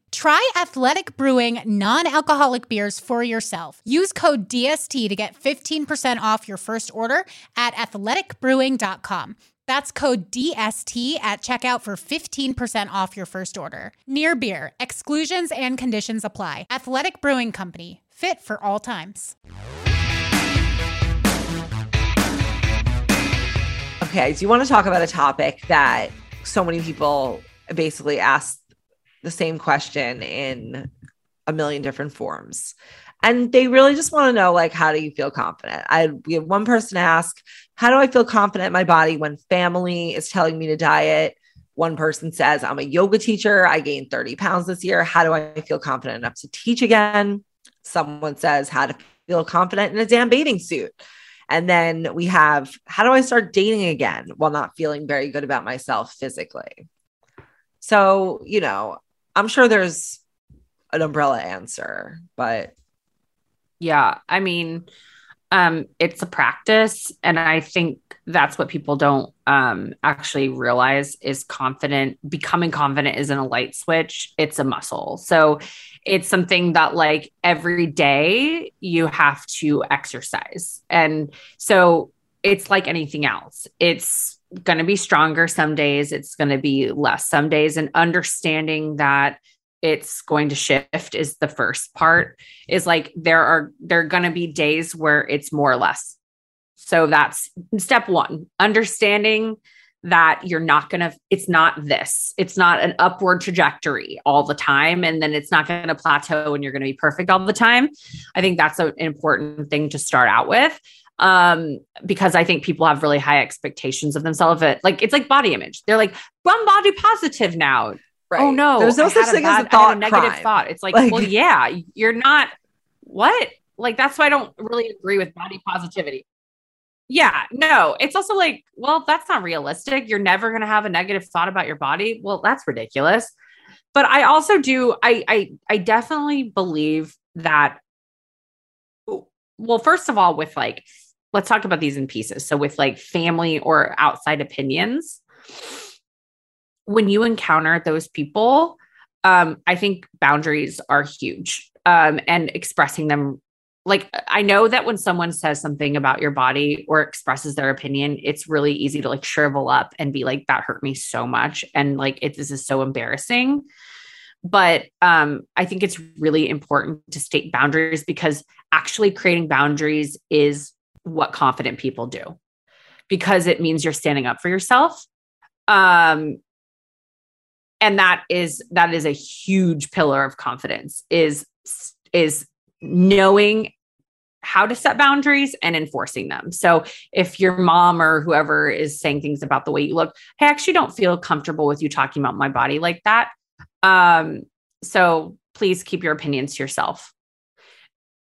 Try Athletic Brewing non alcoholic beers for yourself. Use code DST to get 15% off your first order at athleticbrewing.com. That's code DST at checkout for 15% off your first order. Near Beer, exclusions and conditions apply. Athletic Brewing Company, fit for all times. Okay, so you want to talk about a topic that so many people basically ask the same question in a million different forms. And they really just want to know like how do you feel confident? I we have one person ask, how do I feel confident in my body when family is telling me to diet? One person says, I'm a yoga teacher. I gained 30 pounds this year. How do I feel confident enough to teach again? Someone says, how to feel confident in a damn bathing suit. And then we have, how do I start dating again while not feeling very good about myself physically? So, you know, I'm sure there's an umbrella answer, but Yeah. I mean, um, it's a practice. And I think that's what people don't um, actually realize is confident. Becoming confident isn't a light switch, it's a muscle. So it's something that, like, every day you have to exercise. And so it's like anything else. It's going to be stronger some days, it's going to be less some days. And understanding that it's going to shift is the first part is like there are there are going to be days where it's more or less so that's step one understanding that you're not going to it's not this it's not an upward trajectory all the time and then it's not going to plateau and you're going to be perfect all the time i think that's an important thing to start out with um because i think people have really high expectations of themselves It- like it's like body image they're like i'm body positive now right. Oh no, there's no I such a thing as a bad- I had thought a negative crime. thought. It's like, Like- well, yeah, you're not what? Like that's why I don't really agree with body positivity. Yeah, no, it's also like, well, that's not realistic. You're never going to have a negative thought about your body. Well, that's ridiculous. But I also do I I I definitely believe that well, first of all with like let's talk about these in pieces. So with like family or outside opinions, when you encounter those people, um, I think boundaries are huge. Um, and expressing them like I know that when someone says something about your body or expresses their opinion, it's really easy to like shrivel up and be like, that hurt me so much. And like it this is so embarrassing. But um, I think it's really important to state boundaries because actually creating boundaries is what confident people do because it means you're standing up for yourself. Um, and that is that is a huge pillar of confidence is is knowing how to set boundaries and enforcing them. So if your mom or whoever is saying things about the way you look, I actually don't feel comfortable with you talking about my body like that. Um, so please keep your opinions to yourself.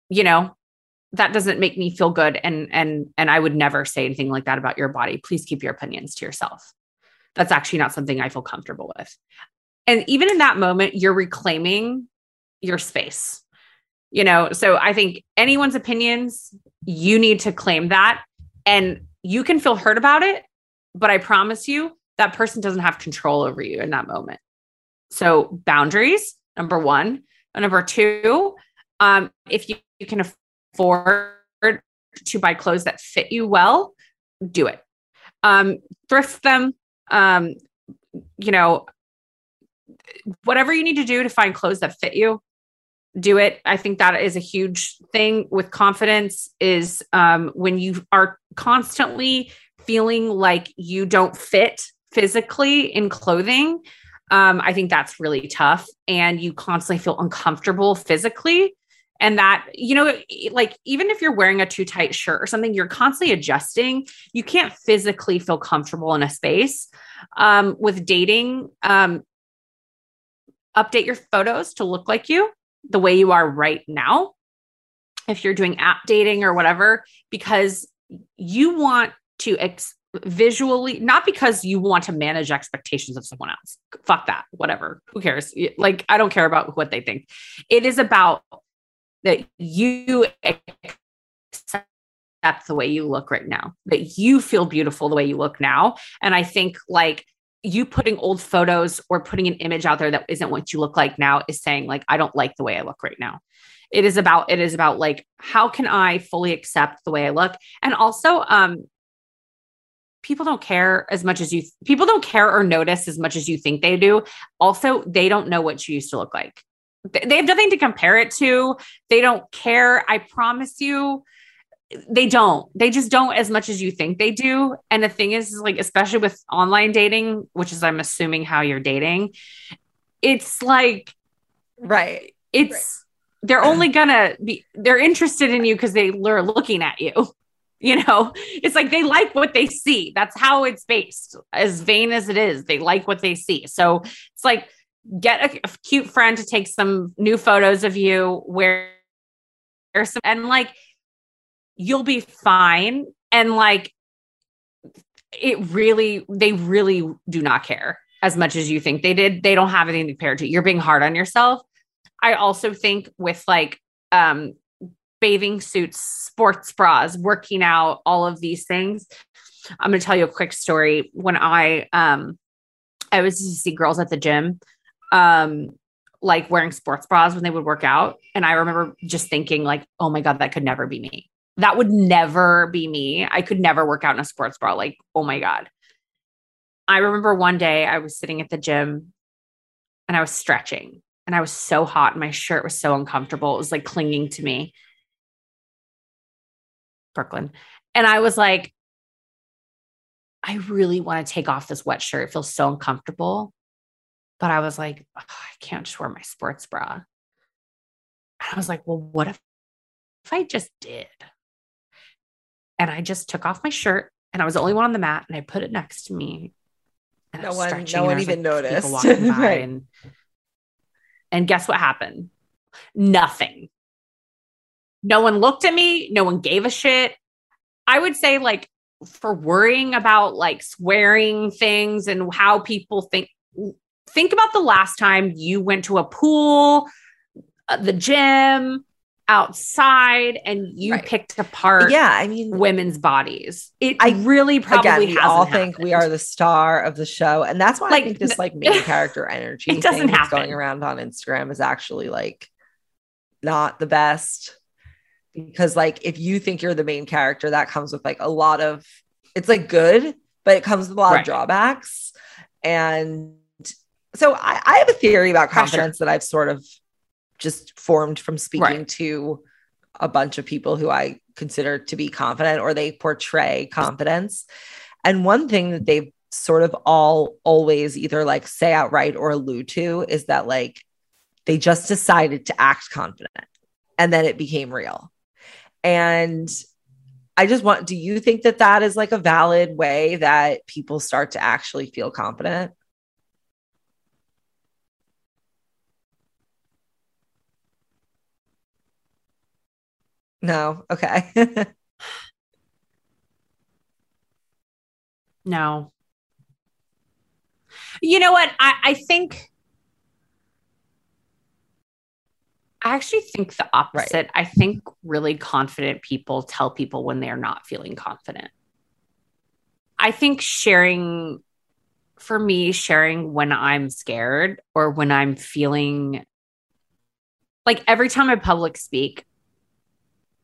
You know, that doesn't make me feel good and and and I would never say anything like that about your body. Please keep your opinions to yourself. That's actually not something I feel comfortable with. And even in that moment, you're reclaiming your space. You know, so I think anyone's opinions, you need to claim that and you can feel hurt about it, but I promise you that person doesn't have control over you in that moment. So boundaries, number one. And number two, um, if you, you can afford to buy clothes that fit you well, do it. Um, thrift them. Um, you know, whatever you need to do to find clothes that fit you, do it. I think that is a huge thing with confidence is um, when you are constantly feeling like you don't fit physically in clothing. Um, I think that's really tough. And you constantly feel uncomfortable physically. And that, you know, like even if you're wearing a too tight shirt or something, you're constantly adjusting. You can't physically feel comfortable in a space. Um, with dating, um, update your photos to look like you the way you are right now. If you're doing app dating or whatever, because you want to ex- visually, not because you want to manage expectations of someone else. Fuck that. Whatever. Who cares? Like, I don't care about what they think. It is about that you accept the way you look right now, that you feel beautiful the way you look now. And I think like you putting old photos or putting an image out there that isn't what you look like now is saying like I don't like the way I look right now. It is about it is about like how can I fully accept the way I look and also um people don't care as much as you people don't care or notice as much as you think they do. Also, they don't know what you used to look like. They have nothing to compare it to. They don't care. I promise you they don't they just don't as much as you think they do and the thing is, is like especially with online dating which is i'm assuming how you're dating it's like right it's right. they're only gonna be they're interested in you because they are looking at you you know it's like they like what they see that's how it's based as vain as it is they like what they see so it's like get a, a cute friend to take some new photos of you where some and like you'll be fine. And like, it really, they really do not care as much as you think they did. They don't have anything to compare to. You're being hard on yourself. I also think with like, um, bathing suits, sports bras, working out, all of these things. I'm going to tell you a quick story. When I, um, I was to see girls at the gym, um, like wearing sports bras when they would work out. And I remember just thinking, like, oh my God, that could never be me that would never be me. I could never work out in a sports bra. Like, oh my God. I remember one day I was sitting at the gym and I was stretching and I was so hot. And my shirt was so uncomfortable. It was like clinging to me. Brooklyn. And I was like, I really want to take off this wet shirt. It feels so uncomfortable. But I was like, oh, I can't just wear my sports bra. And I was like, well, what if, if I just did? and I just took off my shirt and I was the only one on the mat and I put it next to me. And no one, no one even like, noticed. right. and, and guess what happened? Nothing. No one looked at me. No one gave a shit. I would say, like, for worrying about like swearing things and how people think, think about the last time you went to a pool, uh, the gym, outside and you right. picked apart yeah i mean women's bodies it i really probably again, we all think we are the star of the show and that's why like, i think this like main character energy it doesn't thing that's going around on instagram is actually like not the best because like if you think you're the main character that comes with like a lot of it's like good but it comes with a lot right. of drawbacks and so I, I have a theory about confidence Pressure. that i've sort of just formed from speaking right. to a bunch of people who I consider to be confident or they portray confidence. And one thing that they've sort of all always either like say outright or allude to is that like they just decided to act confident and then it became real. And I just want, do you think that that is like a valid way that people start to actually feel confident? No. Okay. no. You know what? I, I think I actually think the opposite. Right. I think really confident people tell people when they're not feeling confident. I think sharing, for me, sharing when I'm scared or when I'm feeling like every time I public speak,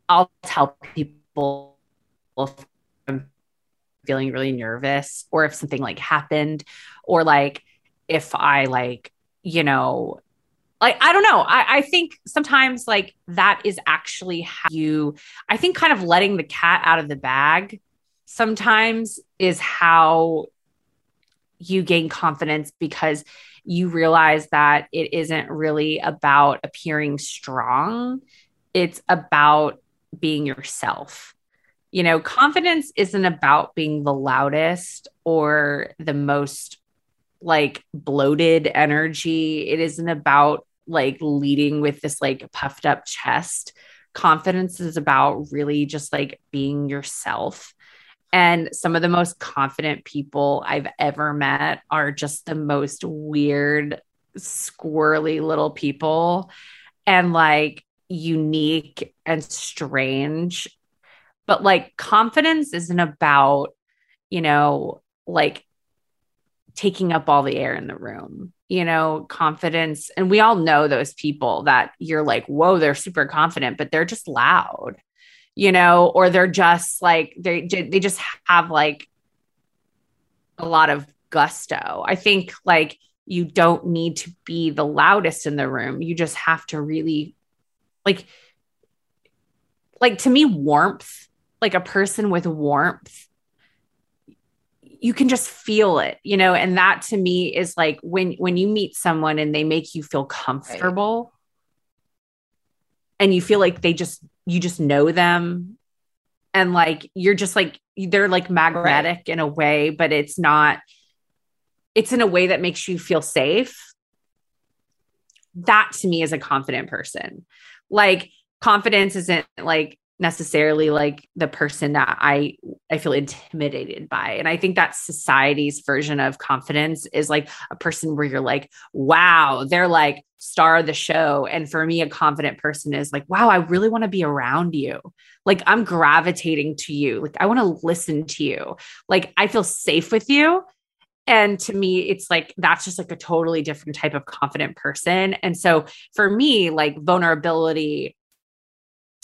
I'll tell people if I'm feeling really nervous or if something like happened or like if I like, you know, like I don't know. I, I think sometimes like that is actually how you I think kind of letting the cat out of the bag sometimes is how you gain confidence because you realize that it isn't really about appearing strong. It's about being yourself. You know, confidence isn't about being the loudest or the most like bloated energy. It isn't about like leading with this like puffed up chest. Confidence is about really just like being yourself. And some of the most confident people I've ever met are just the most weird, squirrely little people and like unique and strange. But like confidence isn't about, you know, like taking up all the air in the room you know, confidence. And we all know those people that you're like, whoa, they're super confident, but they're just loud, you know, or they're just like, they, they just have like a lot of gusto. I think like you don't need to be the loudest in the room. You just have to really like, like to me, warmth, like a person with warmth you can just feel it you know and that to me is like when when you meet someone and they make you feel comfortable right. and you feel like they just you just know them and like you're just like they're like magnetic right. in a way but it's not it's in a way that makes you feel safe that to me is a confident person like confidence isn't like necessarily like the person that I I feel intimidated by. And I think that society's version of confidence is like a person where you're like, wow, they're like star of the show. And for me, a confident person is like, wow, I really want to be around you. Like I'm gravitating to you. Like I want to listen to you. Like I feel safe with you. And to me, it's like that's just like a totally different type of confident person. And so for me, like vulnerability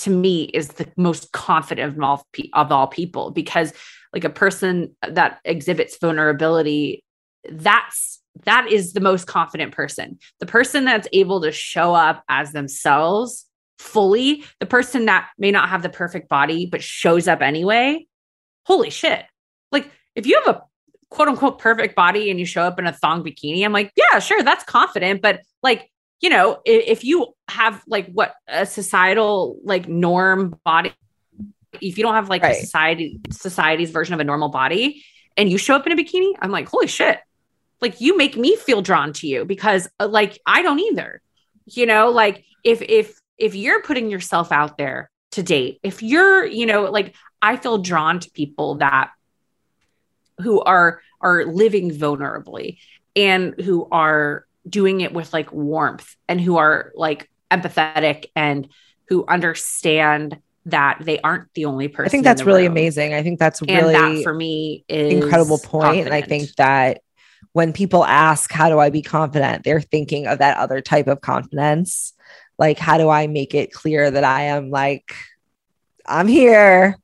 to me is the most confident of all, of all people because like a person that exhibits vulnerability that's that is the most confident person. The person that's able to show up as themselves fully the person that may not have the perfect body but shows up anyway holy shit. Like if you have a quote unquote perfect body and you show up in a thong bikini i'm like yeah sure that's confident but like you know, if, if you have like what a societal like norm body, if you don't have like right. a society society's version of a normal body and you show up in a bikini, I'm like, holy shit. Like you make me feel drawn to you because uh, like I don't either. You know, like if if if you're putting yourself out there to date, if you're, you know, like I feel drawn to people that who are are living vulnerably and who are doing it with like warmth and who are like empathetic and who understand that they aren't the only person. I think that's really room. amazing. I think that's really that for me is incredible point. And I think that when people ask, how do I be confident? They're thinking of that other type of confidence. Like, how do I make it clear that I am like, I'm here.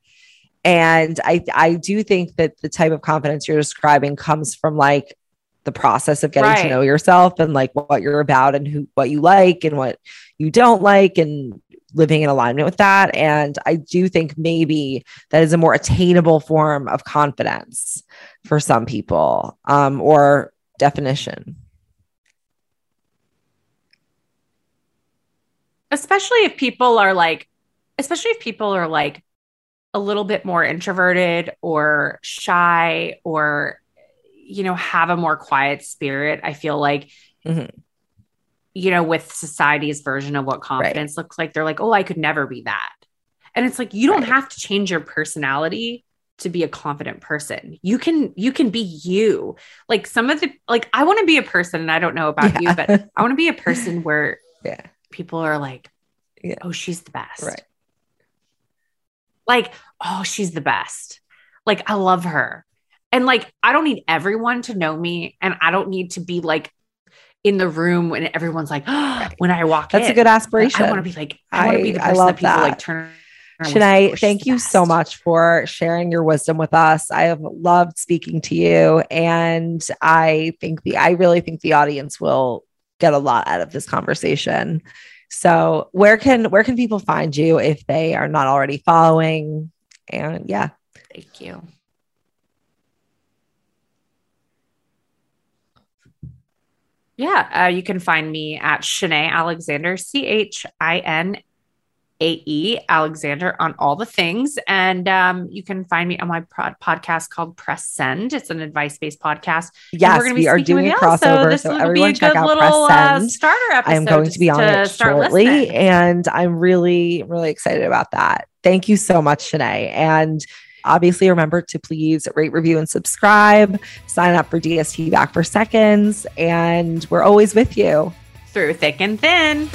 And I, I do think that the type of confidence you're describing comes from like the process of getting right. to know yourself and like what you're about and who what you like and what you don't like and living in alignment with that and i do think maybe that is a more attainable form of confidence for some people um, or definition especially if people are like especially if people are like a little bit more introverted or shy or you know have a more quiet spirit i feel like Mhm. you know with society's version of what confidence looks like they're like oh i could never be that and it's like you don't Right. have to change your personality to be a confident person you can you can be you like some of the like i want to be a person and i don't know about you but i want to be a person where Yeah. people are like Yeah. oh she's the best Right. like oh she's the best like i love her and like i don't need everyone to know me and i don't need to be like in the room when everyone's like when i walk That's a good aspiration. i want to be like i want to be the person that people that. like turn Chinae, "Oh, thank you so much for sharing your wisdom with us. I have loved speaking to you, and I think the I really think the audience will get a lot out of this conversation. So, where can where can people find you if they are not already following? And yeah, thank you yeah uh, you can find me at Chinae Alexander C H I N A E Alexander on all the things. And um, you can find me on my pod- podcast called Press Send. It's an advice based podcast. Yes, we're gonna be we are speaking doing a crossover. this So, will everyone be a check out little Press uh, starter episode. I am going to be on to it shortly, listening. and I'm really, really excited about that. Thank you so much, Chinae. And obviously, remember to please rate, review, and subscribe. Sign up for DST Back for Seconds, and we're always with you. Through thick and thin.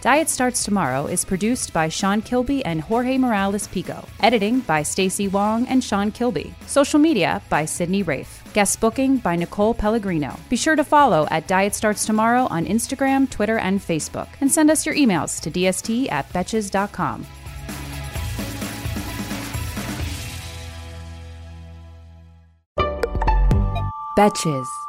Diet Starts Tomorrow is produced by Sean Kilby and Jorge Morales Pico. Editing by Stacey Wong and Sean Kilby. Social media by Sydney Rafe. Guest booking by Nicole Pellegrino. Be sure to follow at Diet Starts Tomorrow on Instagram, Twitter, and Facebook. And send us your emails to dst at betches.com. Betches.